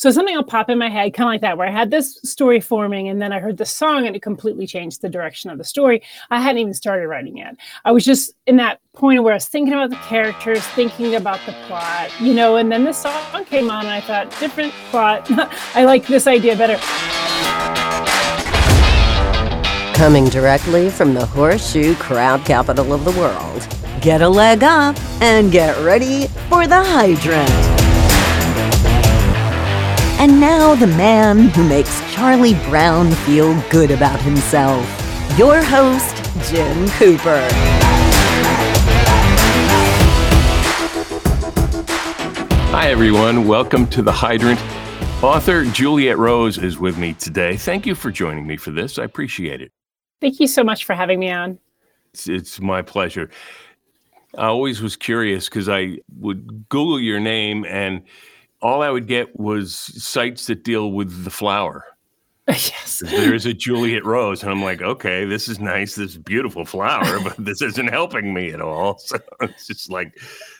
So something will pop in my head, kind of like that, where I had this story forming and then I heard the song and it completely changed the direction of the story. I hadn't even started writing yet. I was just in that point where I was thinking about the characters, thinking about the plot, you know, and then this song came on and I thought, different plot. I like this idea better. Coming directly from the horseshoe crab capital of the world. Get a leg up and get ready for the hydrant. And now, the man who makes Charlie Brown feel good about himself. Your host, Jim Cooper. Hi, everyone. Welcome to The Hydrant. Author Juliet Rose is with me today. Thank you for joining me for this. I appreciate it. Thank you so much for having me on. It's, it's my pleasure. I always was curious because I would Google your name and all I would get was sites that deal with the flower. yes. There's a Juliet Rose, and I'm like, okay, this is nice, this beautiful flower, but this isn't helping me at all. So it's just like,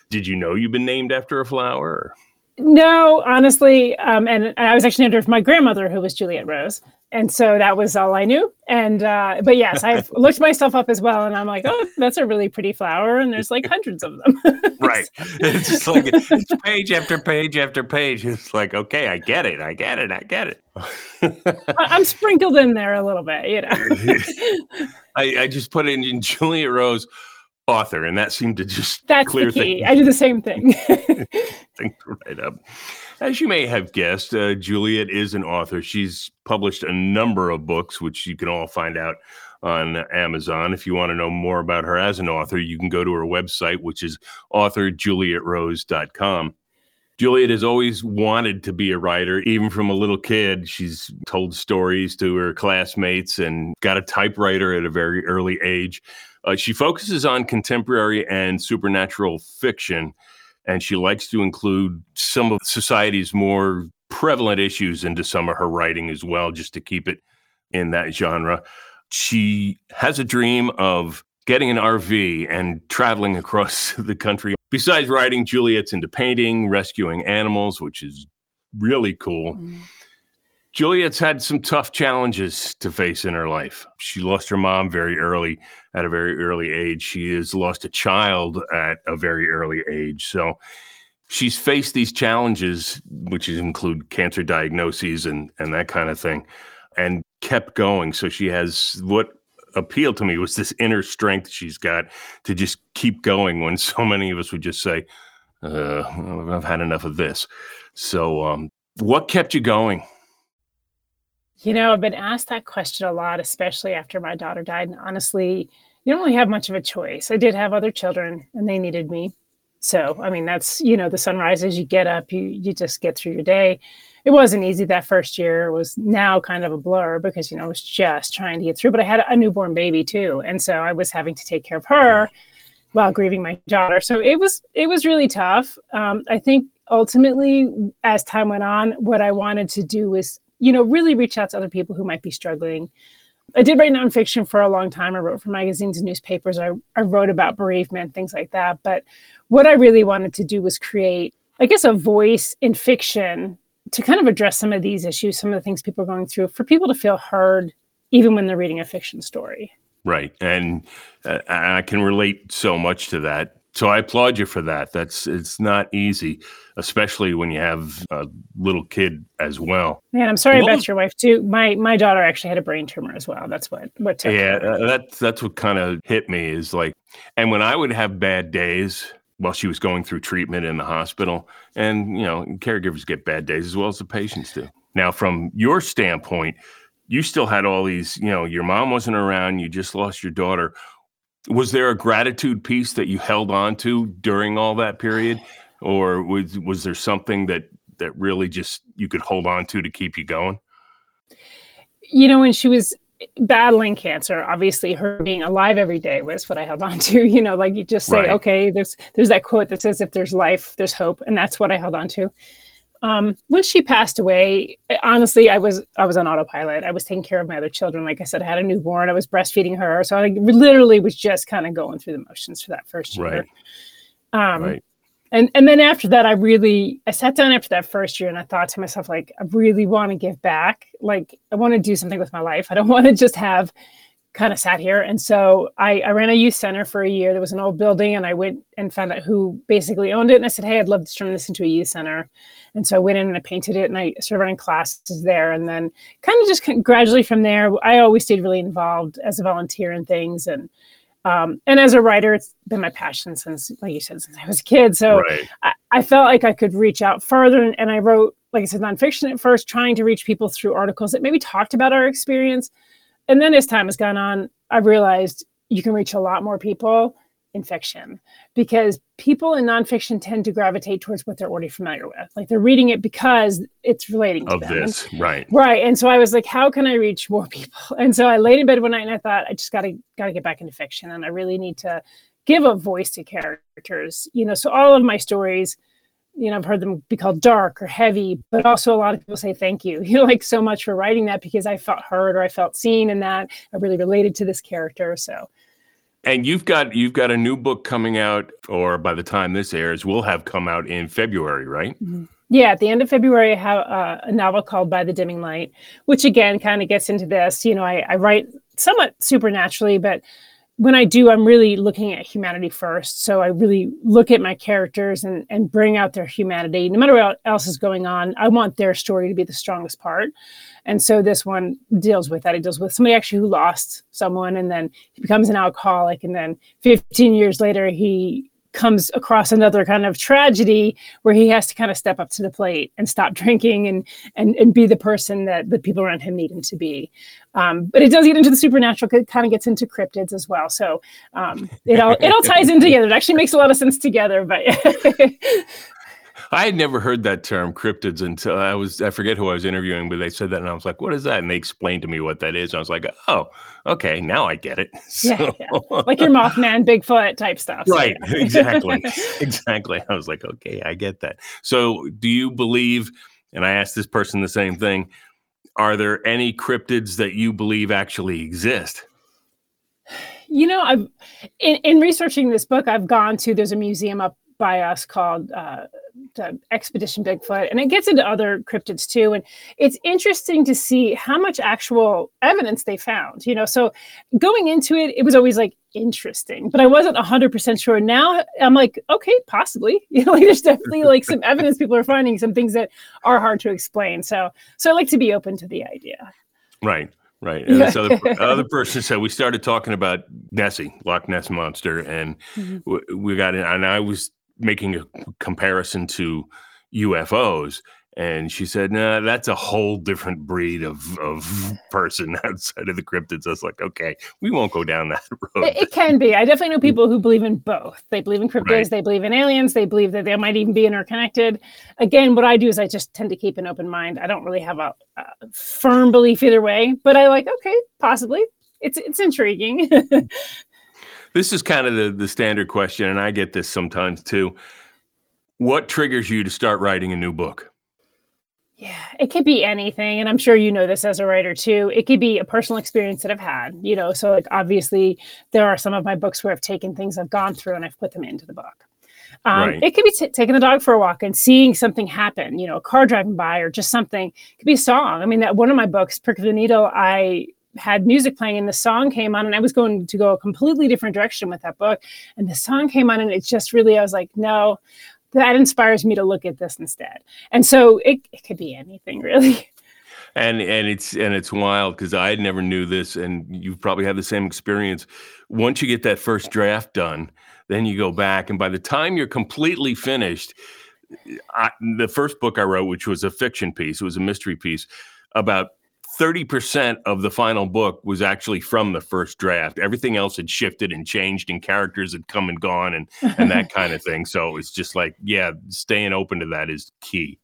did you know you've been named after a flower? No, honestly, um, and I was actually after my grandmother, who was Juliet Rose, and so that was all I knew. And uh, but yes, I've looked myself up as well, and I'm like, oh, that's a really pretty flower, and there's like hundreds of them. right. It's just like it's page after page after page. It's like, okay, I get it, I get it, I get it. I'm sprinkled in there a little bit, you know. I, I just put in, in Juliet Rose author, and that seemed to just that's clear the key. things. I do the same thing. things right up. As you may have guessed, uh, Juliet is an author. She's published a number of books, which you can all find out on Amazon. If you want to know more about her as an author, you can go to her website, which is authorjulietrose.com. Juliet has always wanted to be a writer, even from a little kid. She's told stories to her classmates and got a typewriter at a very early age. Uh, she focuses on contemporary and supernatural fiction, and she likes to include some of society's more prevalent issues into some of her writing as well, just to keep it in that genre. She has a dream of getting an RV and traveling across the country. Besides writing, Juliet's into painting, rescuing animals, which is really cool. Mm. Juliet's had some tough challenges to face in her life. She lost her mom very early, at a very early age. She has lost a child at a very early age. So she's faced these challenges, which include cancer diagnoses and, and that kind of thing, and kept going. So she has what appealed to me was this inner strength she's got to just keep going when so many of us would just say, uh, I've had enough of this. So, um, what kept you going? You know, I've been asked that question a lot, especially after my daughter died. And honestly, you don't really have much of a choice. I did have other children and they needed me. So, I mean, that's, you know, the sun rises, you get up, you you just get through your day. It wasn't easy that first year. It was now kind of a blur because, you know, I was just trying to get through, but I had a newborn baby too. And so I was having to take care of her while grieving my daughter. So it was it was really tough. Um, I think ultimately, as time went on, what I wanted to do was you know, really reach out to other people who might be struggling. I did write nonfiction for a long time. I wrote for magazines and newspapers. I, I wrote about bereavement, things like that. But what I really wanted to do was create, I guess, a voice in fiction to kind of address some of these issues, some of the things people are going through, for people to feel heard, even when they're reading a fiction story. Right. And uh, I can relate so much to that so I applaud you for that. That's it's not easy, especially when you have a little kid as well. Man, I'm sorry about your wife too. My my daughter actually had a brain tumor as well. That's what what took. Yeah, uh, that's that's what kind of hit me is like, and when I would have bad days while she was going through treatment in the hospital, and you know, caregivers get bad days as well as the patients do. Now, from your standpoint, you still had all these. You know, your mom wasn't around. You just lost your daughter was there a gratitude piece that you held on to during all that period? Or was was there something that that really just you could hold on to to keep you going? You know when she was battling cancer obviously her being alive every day was what i held on to you know like you just say right. okay there's there's that quote that says if there's life there's hope and that's what i held on to um, when she passed away, honestly, I was I was on autopilot. I was taking care of my other children. Like I said, I had a newborn. I was breastfeeding her, so I literally was just kind of going through the motions for that first year. Right. Um, right. and and then after that i really i sat down after that first year and i thought to myself like i really want to give back like i want to do something with my life i don't want to just have kind of sat here and so I, I ran a youth center for a year there was an old building and i went and found out who basically owned it and i said hey i'd love to turn this into a youth center and so i went in and i painted it and i started running classes there and then kind of just gradually from there i always stayed really involved as a volunteer and things and um, and as a writer, it's been my passion since, like you said, since I was a kid. So right. I, I, felt like I could reach out further. And, and I wrote, like I said, nonfiction at first, trying to reach people through articles that maybe talked about our experience. And then as time has gone on, I've realized you can reach a lot more people in fiction because people in nonfiction tend to gravitate towards what they're already familiar with. Like they're reading it because it's relating to of them. this, right? Right. And so I was like, how can I reach more people? And so I laid in bed one night and I thought, I just gotta gotta get back into fiction and I really need to give a voice to characters. You know, so all of my stories, you know, I've heard them be called dark or heavy, but also a lot of people say thank you, you know, like so much for writing that because I felt heard or I felt seen in that. I really related to this character. So and you've got you've got a new book coming out, or by the time this airs, will have come out in February, right? Mm-hmm. Yeah, at the end of February, I have uh, a novel called By the Dimming Light, which again kind of gets into this. You know, I, I write somewhat supernaturally, but when I do, I'm really looking at humanity first. So I really look at my characters and, and bring out their humanity. No matter what else is going on, I want their story to be the strongest part. And so this one deals with that. It deals with somebody actually who lost someone and then he becomes an alcoholic. And then 15 years later, he comes across another kind of tragedy where he has to kind of step up to the plate and stop drinking and and, and be the person that the people around him need him to be. Um, but it does get into the supernatural. It kind of gets into cryptids as well. So um, it all it all ties in together. It actually makes a lot of sense together. But I had never heard that term cryptids until I was I forget who I was interviewing, but they said that and I was like, "What is that?" And they explained to me what that is. And I was like, "Oh, okay, now I get it." So, yeah, yeah, like your Mothman, Bigfoot type stuff. So, right, yeah. exactly, exactly. I was like, "Okay, I get that." So, do you believe? And I asked this person the same thing. Are there any cryptids that you believe actually exist? You know, I've in, in researching this book, I've gone to there's a museum up by us called uh, Expedition Bigfoot, and it gets into other cryptids too. And it's interesting to see how much actual evidence they found. You know, so going into it, it was always like interesting, but I wasn't hundred percent sure. Now I'm like, okay, possibly. You know, like there's definitely like some evidence people are finding, some things that are hard to explain. So, so I like to be open to the idea. Right. Right. And this other, other person said we started talking about Nessie, Loch Ness monster, and mm-hmm. we, we got in, and I was making a comparison to UFOs. And she said, "No, nah, that's a whole different breed of, of person outside of the cryptids." I was like, "Okay, we won't go down that road." It, it can be. I definitely know mm. people who believe in both. They believe in cryptids. Right. They believe in aliens. They believe that they might even be interconnected. Again, what I do is I just tend to keep an open mind. I don't really have a, a firm belief either way, but I like, okay, possibly. It's it's intriguing. This is kind of the, the standard question, and I get this sometimes too. What triggers you to start writing a new book? Yeah, it could be anything. And I'm sure you know this as a writer too. It could be a personal experience that I've had, you know. So, like, obviously, there are some of my books where I've taken things I've gone through and I've put them into the book. Um, right. It could be t- taking the dog for a walk and seeing something happen, you know, a car driving by or just something. It could be a song. I mean, that one of my books, Prick of the Needle, I had music playing and the song came on and I was going to go a completely different direction with that book. And the song came on and it just really, I was like, no, that inspires me to look at this instead. And so it, it could be anything really. And and it's and it's wild because I never knew this, and you've probably had the same experience. Once you get that first draft done, then you go back, and by the time you're completely finished, I, the first book I wrote, which was a fiction piece, it was a mystery piece about 30% of the final book was actually from the first draft. Everything else had shifted and changed and characters had come and gone and and that kind of thing. So it's just like, yeah, staying open to that is key.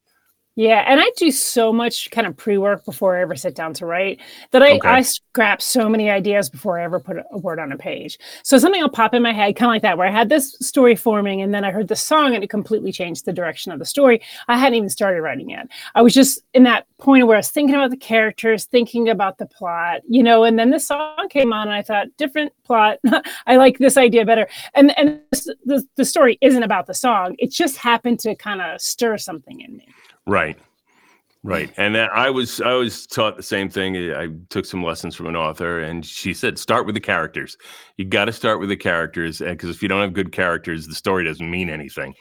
Yeah, and I do so much kind of pre-work before I ever sit down to write that I, Okay. I scrap so many ideas before I ever put a word on a page. So something will pop in my head, kind of like that, where I had this story forming, and then I heard the song, and it completely changed the direction of the story. I hadn't even started writing yet. I was just in that point where I was thinking about the characters, thinking about the plot, you know. And then the song came on, and I thought, different plot. I like this idea better. And and this, the the story isn't about the song. It just happened to kind of stir something in me. Right. Right. And I was I was taught the same thing. I took some lessons from an author and she said start with the characters. You got to start with the characters eh, because if you don't have good characters, the story doesn't mean anything.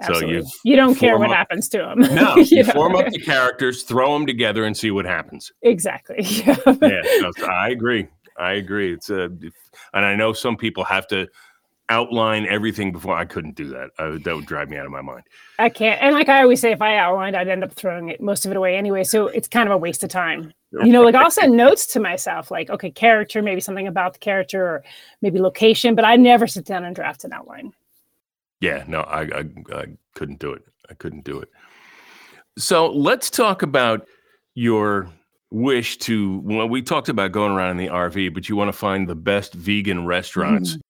Absolutely. So you you don't care what up- happens to them. No, you form up the characters, throw them together and see what happens. exactly. Yeah. Yeah, so I agree. I agree. It's a and I know some people have to outline everything before I couldn't do that. I, that would drive me out of my mind. I can't. And like I always say, if I outlined, I'd end up throwing it most of it away anyway. So it's kind of a waste of time. You know, like I'll send notes to myself, like, okay, character, maybe something about the character or maybe location, but I never sit down and draft an outline. Yeah, no, I, I I couldn't do it. I couldn't do it. So let's talk about your wish to. Well, we talked about going around in the RV, but you want to find the best vegan restaurants. Mm.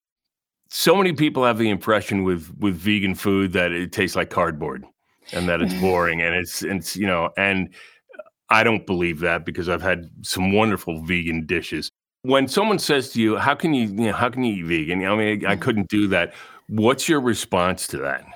So many people have the impression with with vegan food that it tastes like cardboard and that it's boring and it's it's you know and I don't believe that because I've had some wonderful vegan dishes. When someone says to you, "How can you, you know, how can you eat vegan?" I mean, I mm-hmm. couldn't do that. What's your response to that?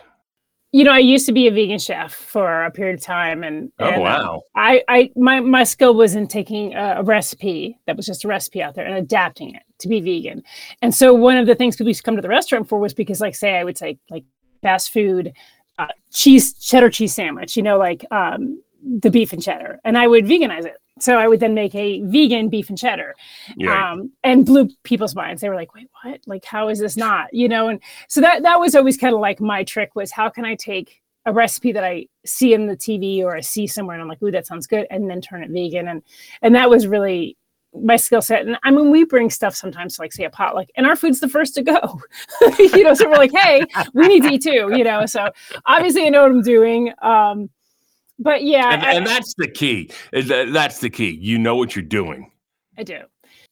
You know, I used to be a vegan chef for a period of time, and, Oh and, um, wow! I, I, my, my skill was in taking a, a recipe that was just a recipe out there and adapting it to be vegan. And so one of the things people used to come to the restaurant for was because, like, say, I would say like fast food, uh, cheese cheddar cheese sandwich, you know, like um, the beef and cheddar, and I would veganize it. So I would then make a vegan beef and cheddar, Yeah, um, and blew people's minds. They were like, "Wait, what? Like, how is this not?" You know, and so that that was always kind of like my trick was how can I take a recipe that I see in the TV or I see somewhere and I'm like, "Ooh, that sounds good," and then turn it vegan, and and that was really my skill set. And I mean, we bring stuff sometimes to like say a potluck, and our food's the first to go. you know, so we're like, "Hey, we need to eat too," you know. So obviously, I know what I'm doing. Um, but yeah, and, I- and that's the key. That's the key. You know what you're doing. I do.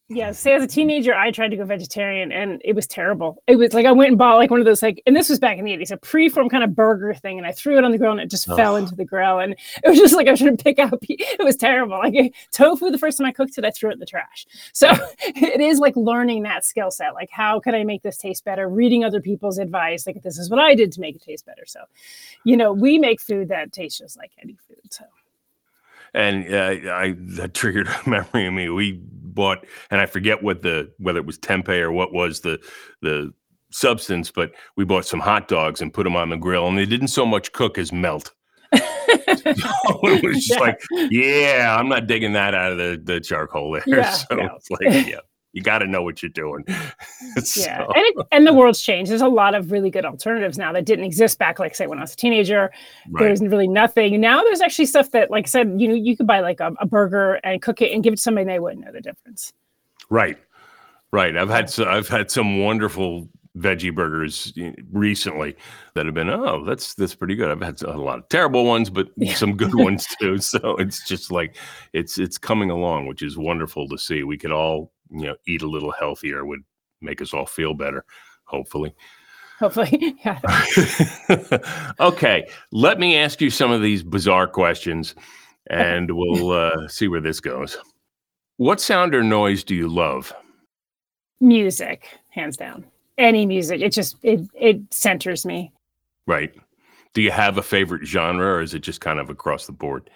Yeah. Say as a teenager, I tried to go vegetarian and it was terrible. It was like I went and bought like one of those like, and this was back in the 80s, a preform kind of burger thing. And I threw it on the grill and it just fell into the grill. And it was just like I was trying to pick out. It was terrible. Like tofu, the first time I cooked it, I threw it in the trash. So it is like learning that skill set. Like, how can I make this taste better? Reading other people's advice. Like, this is what I did to make it taste better. So, you know, we make food that tastes just like any food. So. And uh, I that triggered a memory of me. We bought, and I forget what the whether it was tempeh or what was the the substance, but we bought some hot dogs and put them on the grill, and they didn't so much cook as melt. it was just Yeah. like, yeah, I'm not digging that out of the, the charcoal there. Yeah, so it's like, yeah, you got to know what you're doing. Yeah, and it, and the world's changed. There's a lot of really good alternatives now that didn't exist back, like say when I was a teenager. right. There's really nothing. Now there's actually stuff that, like I said, you know, you could buy like a, a burger and cook it and give it to somebody and they wouldn't know the difference. Right, right. I've had so, I've had some wonderful veggie burgers recently that have been oh that's that's pretty good. I've had a lot of terrible ones, but Yeah. some good ones too. So it's just like it's it's coming along, which is wonderful to see. We could all you know eat a little healthier would make us all feel better. Hopefully. Hopefully, yeah. okay, let me ask you some of these bizarre questions, and we'll uh, see where this goes. What sound or noise do you love? Music, hands down. Any music, it just it it centers me. Right. Do you have a favorite genre or is it just kind of across the board?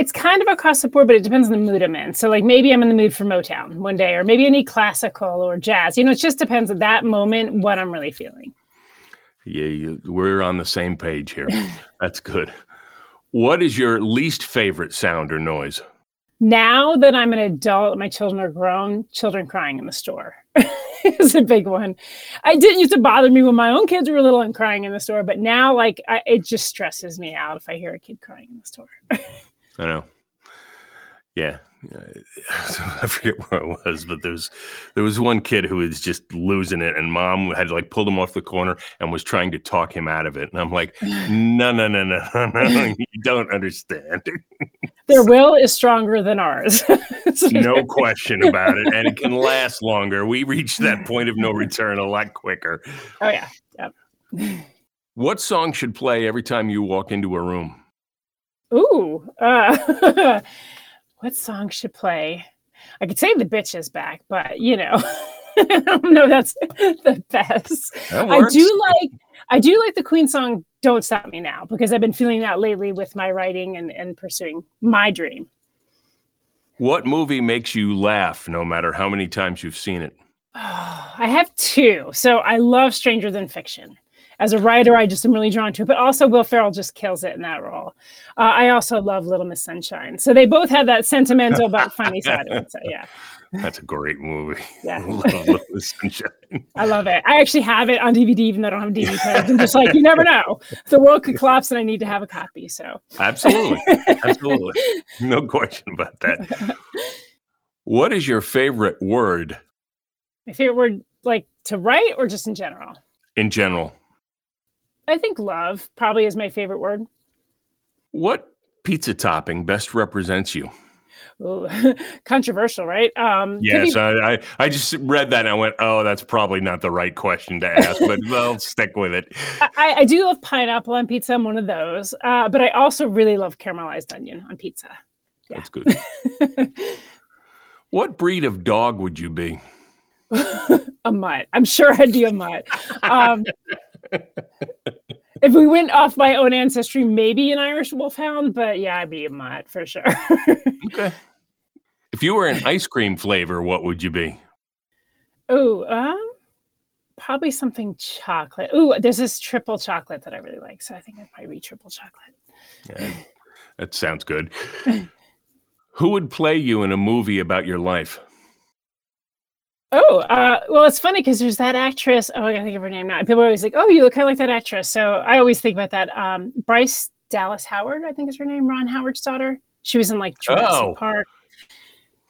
It's kind of across the board, but it depends on the mood I'm in. So, like, maybe I'm in the mood for Motown one day, or maybe I need classical or jazz. You know, it just depends at that moment what I'm really feeling. Yeah, you, we're on the same page here. That's good. What is your least favorite sound or noise? now that I'm an adult, my children are grown, children crying in the store is a big one. I didn't used to bother me when my own kids were little and crying in the store, but now like I, it just stresses me out if I hear a kid crying in the store. I know. Yeah, I forget where it was, but there was there was one kid who was just losing it, and mom had like pulled him off the corner and was trying to talk him out of it. And I'm like, no, no, no, no, no, you don't understand. Their will is stronger than ours. no question about it, and it can last longer. We reach that point of no return a lot quicker. Oh yeah, yep. What song should play every time you walk into a room? Ooh, uh, what song should play? I could say the bitch is back, but you know, I don't know that's the best. I do like I do like the Queen song "Don't Stop Me Now" because I've been feeling that lately with my writing and, and pursuing my dream. What movie makes you laugh, no matter how many times you've seen it? Oh, I have two. So I love Stranger Than Fiction as a writer, I just am really drawn to it. But also, Will Ferrell just kills it in that role. Uh, I also love Little Miss Sunshine. So they both have that sentimental but funny side of it. So yeah. That's a great movie. Yeah. love Sunshine. I love it. I actually have it on DVD, even though I don't have a DVD player. I'm just like, you never know. The world could collapse and I need to have a copy. So absolutely. Absolutely. No question about that. What is your favorite word? My favorite word, like to write or just in general? In general. I think love probably is my favorite word. What pizza topping best represents you? Ooh, controversial, right? Um, yes, be- I, I, I just read that and I went, oh, that's probably not the right question to ask, but well, stick with it. I, I, do love pineapple on pizza. I'm one of those, uh, but I also really love caramelized onion on pizza. Yeah. That's good. what breed of dog would you be? a mutt. I'm sure I'd be a mutt. Um, if we went off my own ancestry, maybe an Irish Wolfhound, but yeah, I'd be a mutt for sure. okay. If you were an ice cream flavor, what would you be? Oh, um, probably something chocolate. Oh, there's this triple chocolate that I really like, so I think I'd probably be triple chocolate. Yeah, that sounds good. Who would play you in a movie about your life? Oh, uh, well, it's funny because there's that actress. Oh, I gotta think of her name now. People are always like, "Oh, you look kind of like that actress." So I always think about that. Um, Bryce Dallas Howard, I think is her name. Ron Howard's daughter. She was in like Jurassic oh. Park.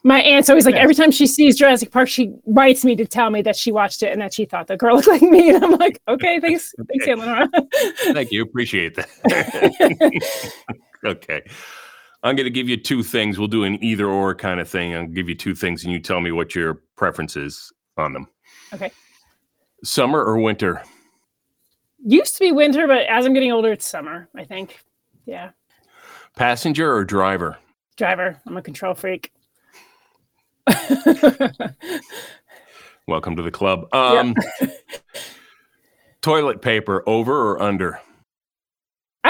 My aunt's always like, every time she sees Jurassic Park, she writes me to tell me that she watched it and that she thought the girl looked like me. And I'm like, okay, thanks, thanks, Eleanor. Thank you, appreciate that. okay. I'm going to give you two things. We'll do an either or kind of thing. I'll give you two things and you tell me what your preference is on them. Okay. Summer or winter? Used to be winter, but as I'm getting older, it's summer, I think. Yeah. Passenger or driver? Driver. I'm a control freak. Welcome to the club. Um, yep. toilet paper over or under?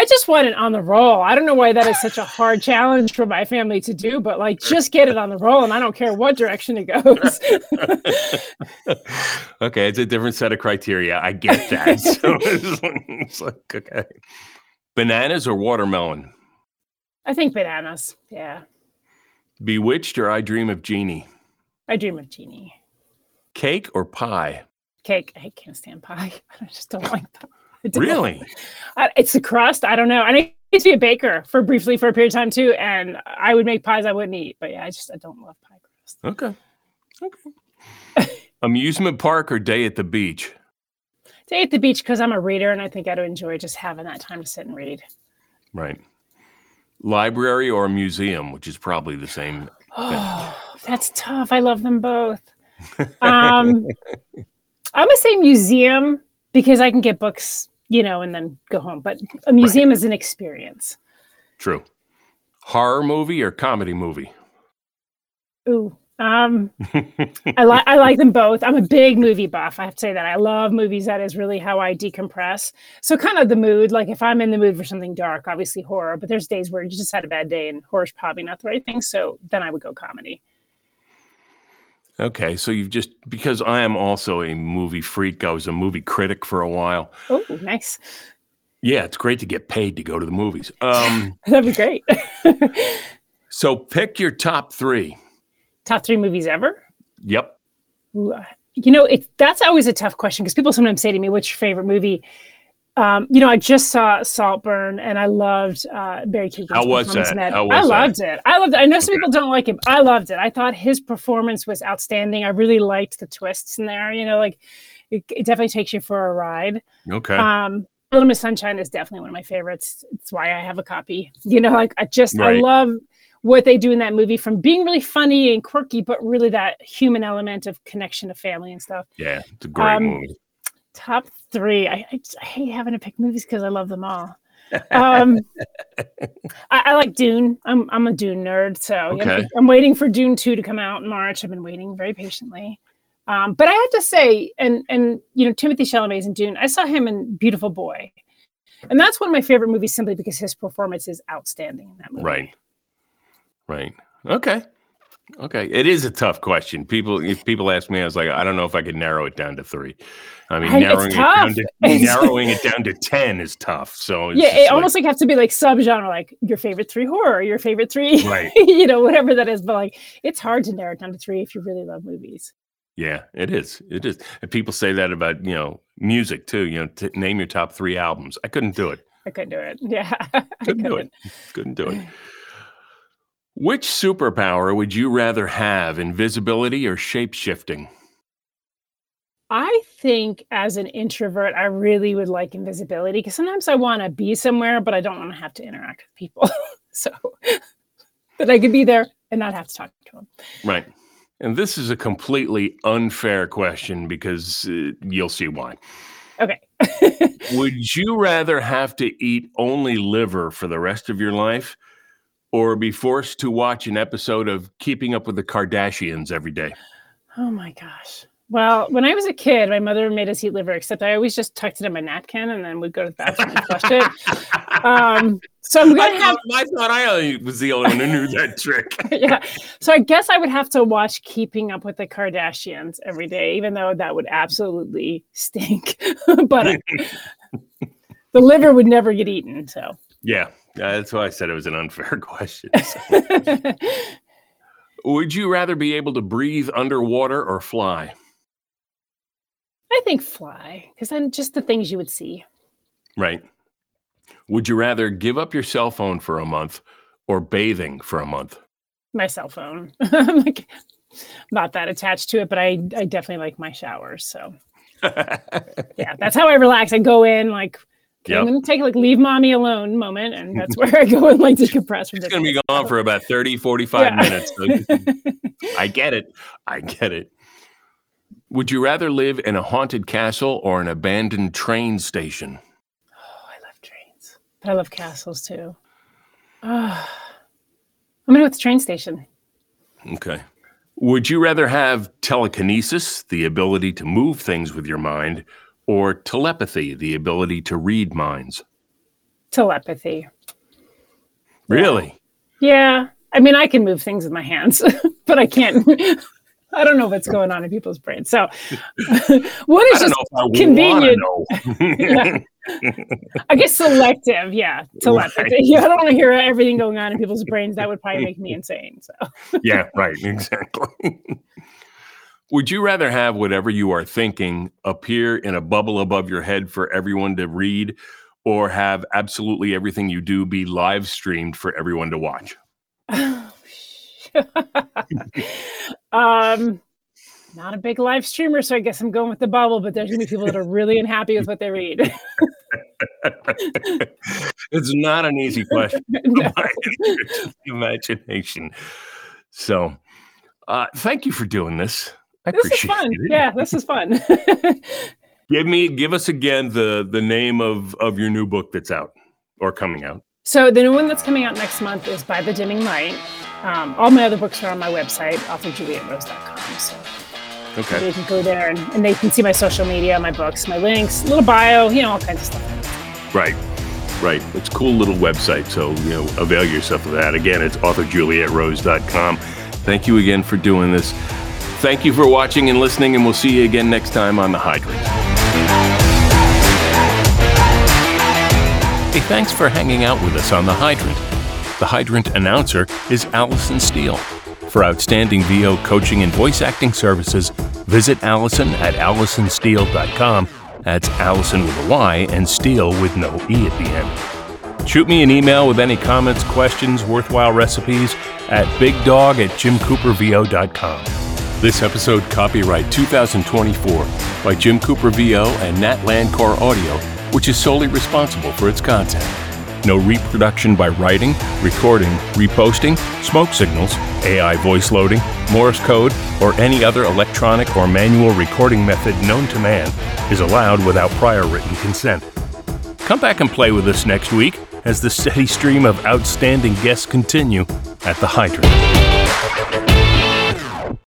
I just want it on the roll. I don't know why that is such a hard challenge for my family to do, but like just get it on the roll and I don't care what direction it goes. okay, it's a different set of criteria. I get that. so it's it's like, okay. Bananas or watermelon? I think bananas. Yeah. Bewitched or I Dream of Jeannie? I Dream of Jeannie. Cake or pie? Cake. I can't stand pie. I just don't like pie. Really? it's the crust. I don't know. And I used to be a baker for briefly for a period of time too, and I would make pies I wouldn't eat. But yeah, I just I don't love pie crust. Okay. Okay. Amusement park or day at the beach? Day at the beach because I'm a reader and I think I'd enjoy just having that time to sit and read. Right. Library or museum, which is probably the same. Oh, that's tough. I love them both. Um, I'm gonna say museum because I can get books you know, and then go home. But a museum right. is an experience. True. Horror movie or comedy movie? Ooh. Um, I like I like them both. I'm a big movie buff. I have to say that I love movies. That is really how I decompress. So kind of the mood. Like if I'm in the mood for something dark, obviously horror. But there's days where you just had a bad day and horror's probably not the right thing. So then I would go comedy. Okay, so you've just because I am also a movie freak. I was a movie critic for a while. Oh, nice. Yeah, it's great to get paid to go to the movies. Um, That'd be great. so pick your top three. Top three movies ever? Yep. Ooh, uh, you know, it that's always a tough question because people sometimes say to me, "What's your favorite movie?" Um, you know, I just saw Saltburn, and I loved uh, Barry Keoghan's How was performance that? that. How I was that? loved it. I loved it. I know some people don't like it. But I loved it. I thought his performance was outstanding. I really liked the twists in there. You know, like it, it definitely takes you for a ride. Okay. Um, Little Miss Sunshine is definitely one of my favorites. It's why I have a copy. You know, like I just I love what they do in that movie from being really funny and quirky, but really that human element of connection to family and stuff. yeah, it's a great um, movie. Top three. I, I, just- I hate having to pick movies because I love them all. Um, I, I like Dune. I'm I'm a Dune nerd, so you know, I'm waiting for Dune two to come out in March. I've been waiting very patiently. Um, but I have to say, and and you know, Timothée Chalamet's in Dune. I saw him in Beautiful Boy, and that's one of my favorite movies simply because his performance is outstanding in that movie. Right. Right. Okay. Okay. It is a tough question. People, if people ask me, I was like, I don't know if I could narrow it down to three. I mean, narrowing it down to narrowing it down to ten is tough. So Yeah, it like- almost like have to be like subgenre, like your favorite three horror, your favorite three, Right. you know, whatever that is. But like, it's hard to narrow it down to three if you really love movies. yeah, it is. It is. And people say that about you know music too. You know, t- name your top three albums. I couldn't do it. I couldn't do it. Yeah, I Couldn't do it. Couldn't do it. Which superpower would you rather have, invisibility or shape shifting? I think as an introvert, I really would like invisibility because sometimes I want to be somewhere, but I don't want to have to interact with people. so that I could be there and not have to talk to them. Right. And this is a completely unfair question because uh, you'll see why. Okay. Would you rather have to eat only liver for the rest of your life or be forced to watch an episode of Keeping Up with the Kardashians every day? oh my gosh. Well, when I was a kid, my mother made us eat liver, except I always just tucked it in my napkin and then we'd go to the bathroom and flush it. Um, so I'm going to have thought, I thought I was the only one who knew that trick. yeah. So I guess I would have to watch Keeping Up with the Kardashians every day, even though that would absolutely stink. but uh, the liver would never get eaten. So Yeah, that's why I said it was an unfair question. Would you rather be able to breathe underwater or fly? I think fly, because then just the things you would see. Right. Would you rather give up your cell phone for a month or bathing for a month? My cell phone. I'm like not that attached to it, but I, I definitely like my showers. So yeah, that's how I relax. I go in like okay, I'm gonna take like leave mommy alone moment, and that's where I go and like decompress from It's going to be gone for about 30, 45 Yeah. minutes. So I get it. I get it. Would you rather live in a haunted castle or an abandoned train station? Oh, I love trains, but I love castles too. Ah, I'm gonna go with the train station. Okay. Would you rather have telekinesis, the ability to move things with your mind, or telepathy, the ability to read minds? Telepathy. Really? Yeah, I mean, I can move things with my hands, but I can't. I don't know what's going on in people's brains. So, what is just know if I convenient. to. I guess selective. Yeah, telepathy. Right. Yeah, I don't want to hear everything going on in people's brains. That would probably make me insane. So, yeah, right, exactly. Would you rather have whatever you are thinking appear in a bubble above your head for everyone to read, or have absolutely everything you do be live streamed for everyone to watch? um, not a big live streamer, so I guess I'm going with the bubble. But there's gonna be people that are really unhappy with what they read. it's not an easy question. No. by any stretch of the imagination. So, uh, thank you for doing this. I This is fun. it. Yeah, this is fun. Give me, give us again the the name of of your new book that's out or coming out. So the new one that's coming out next month is By the Dimming Light. Um, all my other books are on my website, authorjulietrose.com. So Okay. you can go there and, and they can see my social media, my books, my links, little bio, you know, all kinds of stuff. Right. Right. It's a cool little website. So, you know, avail yourself of that. Again, it's authorjulietrose.com. Thank you again for doing this. Thank you for watching and listening, and we'll see you again next time on The Hydrant. Hey, thanks for hanging out with us on The Hydrant. The Hydrant announcer is Allison Steel. For outstanding VO coaching and voice acting services, visit Allison at AllisonSteel.com That's Allison with a Y and Steel with no E at the end. Shoot me an email with any comments, questions, worthwhile recipes at bigdog at jimcoopervo.com. This episode copyright 2024 by Jim Cooper VO and Nat Landcore Audio, which is solely responsible for its content. No reproduction by writing, recording, reposting, smoke signals, AI voice loading, Morse code, or any other electronic or manual recording method known to man is allowed without prior written consent. Come back and play with us next week as the steady stream of outstanding guests continue at the Hydrant.